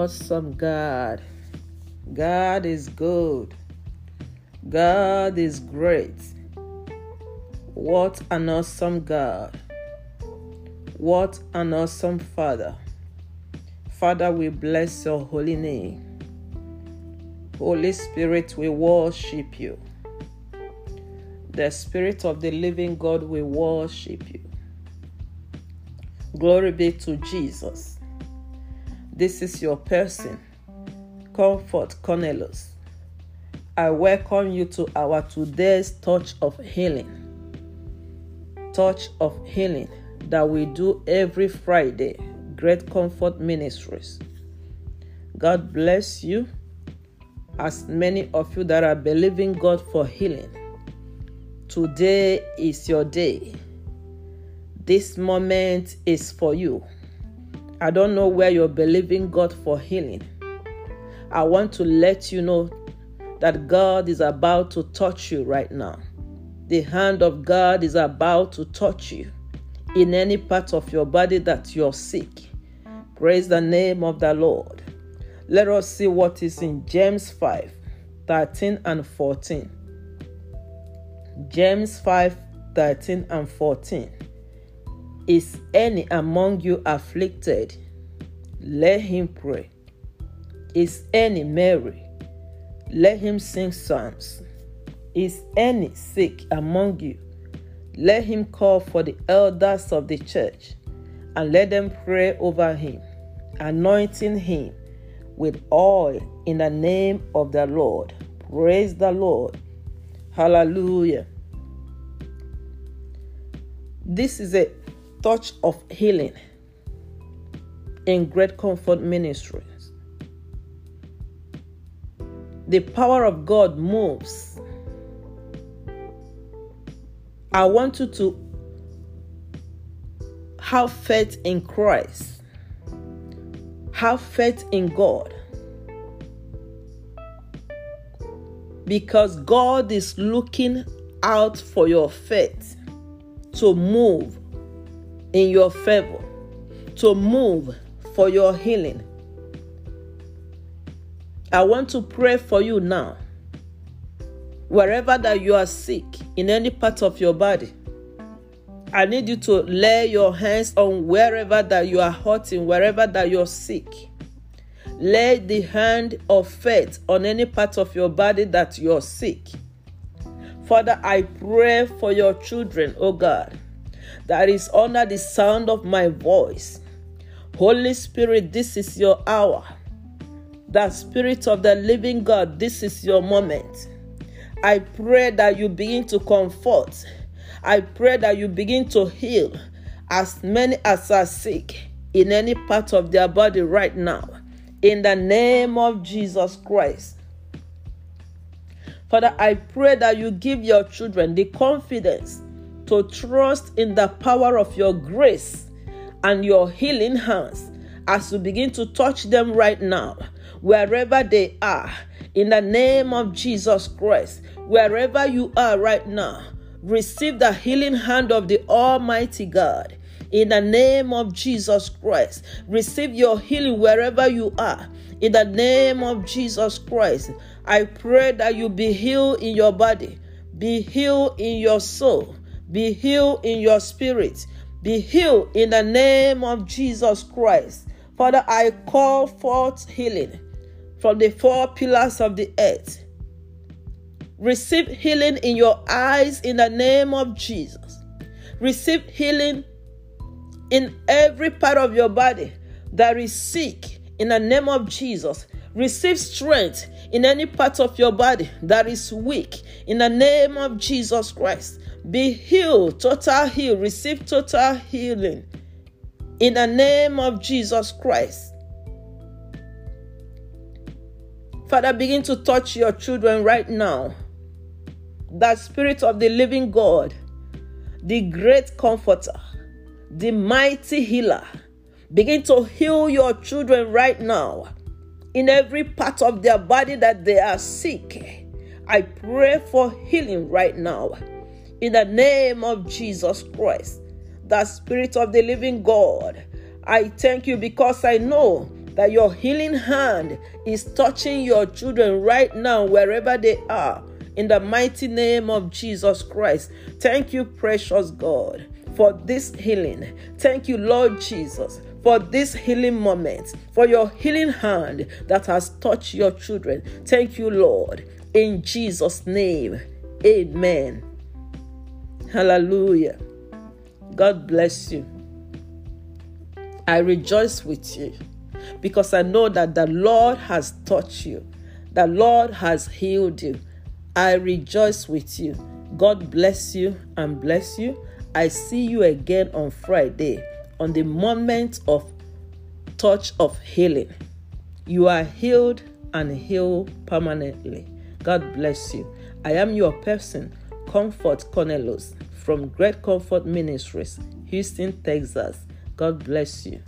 awesome God. God is good. God is great. What an awesome God. What an awesome Father. Father, we bless your holy name. Holy Spirit, we worship you. The Spirit of the living God, we worship you. Glory be to Jesus. This is your person, Comfort Cornelius. I welcome you to our today's touch of healing. Touch of healing that we do every Friday. Great Comfort Ministries. God bless you. As many of you that are believing God for healing, today is your day. This moment is for you. I don't know where you're believing God for healing. I want to let you know that God is about to touch you right now. The hand of God is about to touch you in any part of your body that you're sick. Praise the name of the Lord. Let us see what is in James 5 13 and 14. James 5 13 and 14. Is any among you afflicted? Let him pray. Is any merry? Let him sing psalms. Is any sick among you? Let him call for the elders of the church and let them pray over him, anointing him with oil in the name of the Lord. Praise the Lord. Hallelujah. This is a touch of healing in Great Comfort Ministries. The power of God moves. I want you to have faith in Christ, have faith in God. Because God is looking out for your faith to move in your favor, to move for your healing. I want to pray for you now. Wherever that you are sick in any part of your body, I need you to lay your hands on wherever that you are hurting, wherever that you're sick. Lay the hand of faith on any part of your body that you're sick. Father, I pray for your children, oh God that is under the sound of my voice. Holy Spirit, this is your hour. The Spirit of the living God, this is your moment. I pray that you begin to comfort. I pray that you begin to heal as many as are sick in any part of their body right now. In the name of Jesus Christ. Father, I pray that you give your children the confidence to trust in the power of your grace and your healing hands as you begin to touch them right now, wherever they are, in the name of Jesus Christ, wherever you are right now, receive the healing hand of the Almighty God. In the name of Jesus Christ, receive your healing wherever you are. In the name of Jesus Christ, I pray that you be healed in your body, be healed in your soul, be healed in your spirit. Be healed in the name of Jesus Christ. Father, I call forth healing from the four pillars of the earth. Receive healing in your eyes in the name of Jesus. Receive healing in every part of your body that is sick in the name of Jesus. Receive strength in any part of your body that is weak in the name of Jesus Christ. Be healed, total heal, receive total healing in the name of Jesus Christ. Father, begin to touch your children right now. That Spirit of the living God, the great comforter, the mighty healer, begin to heal your children right now in every part of their body that they are sick. I pray for healing right now in the name of Jesus Christ, the Spirit of the living God. I thank you because I know that your healing hand is touching your children right now, wherever they are. In the mighty name of Jesus Christ. Thank you, precious God, for this healing. Thank you, Lord Jesus, for this healing moment, for your healing hand that has touched your children. Thank you, Lord. In Jesus' name, amen. Hallelujah. God bless you. I rejoice with you because I know that the Lord has touched you, the Lord has healed you. I rejoice with you. God bless you and bless you. I see you again on Friday on the moment of touch of healing. You are healed and healed permanently. God bless you. I am your person, Comfort Cornelius from Great Comfort Ministries, Houston, Texas. God bless you.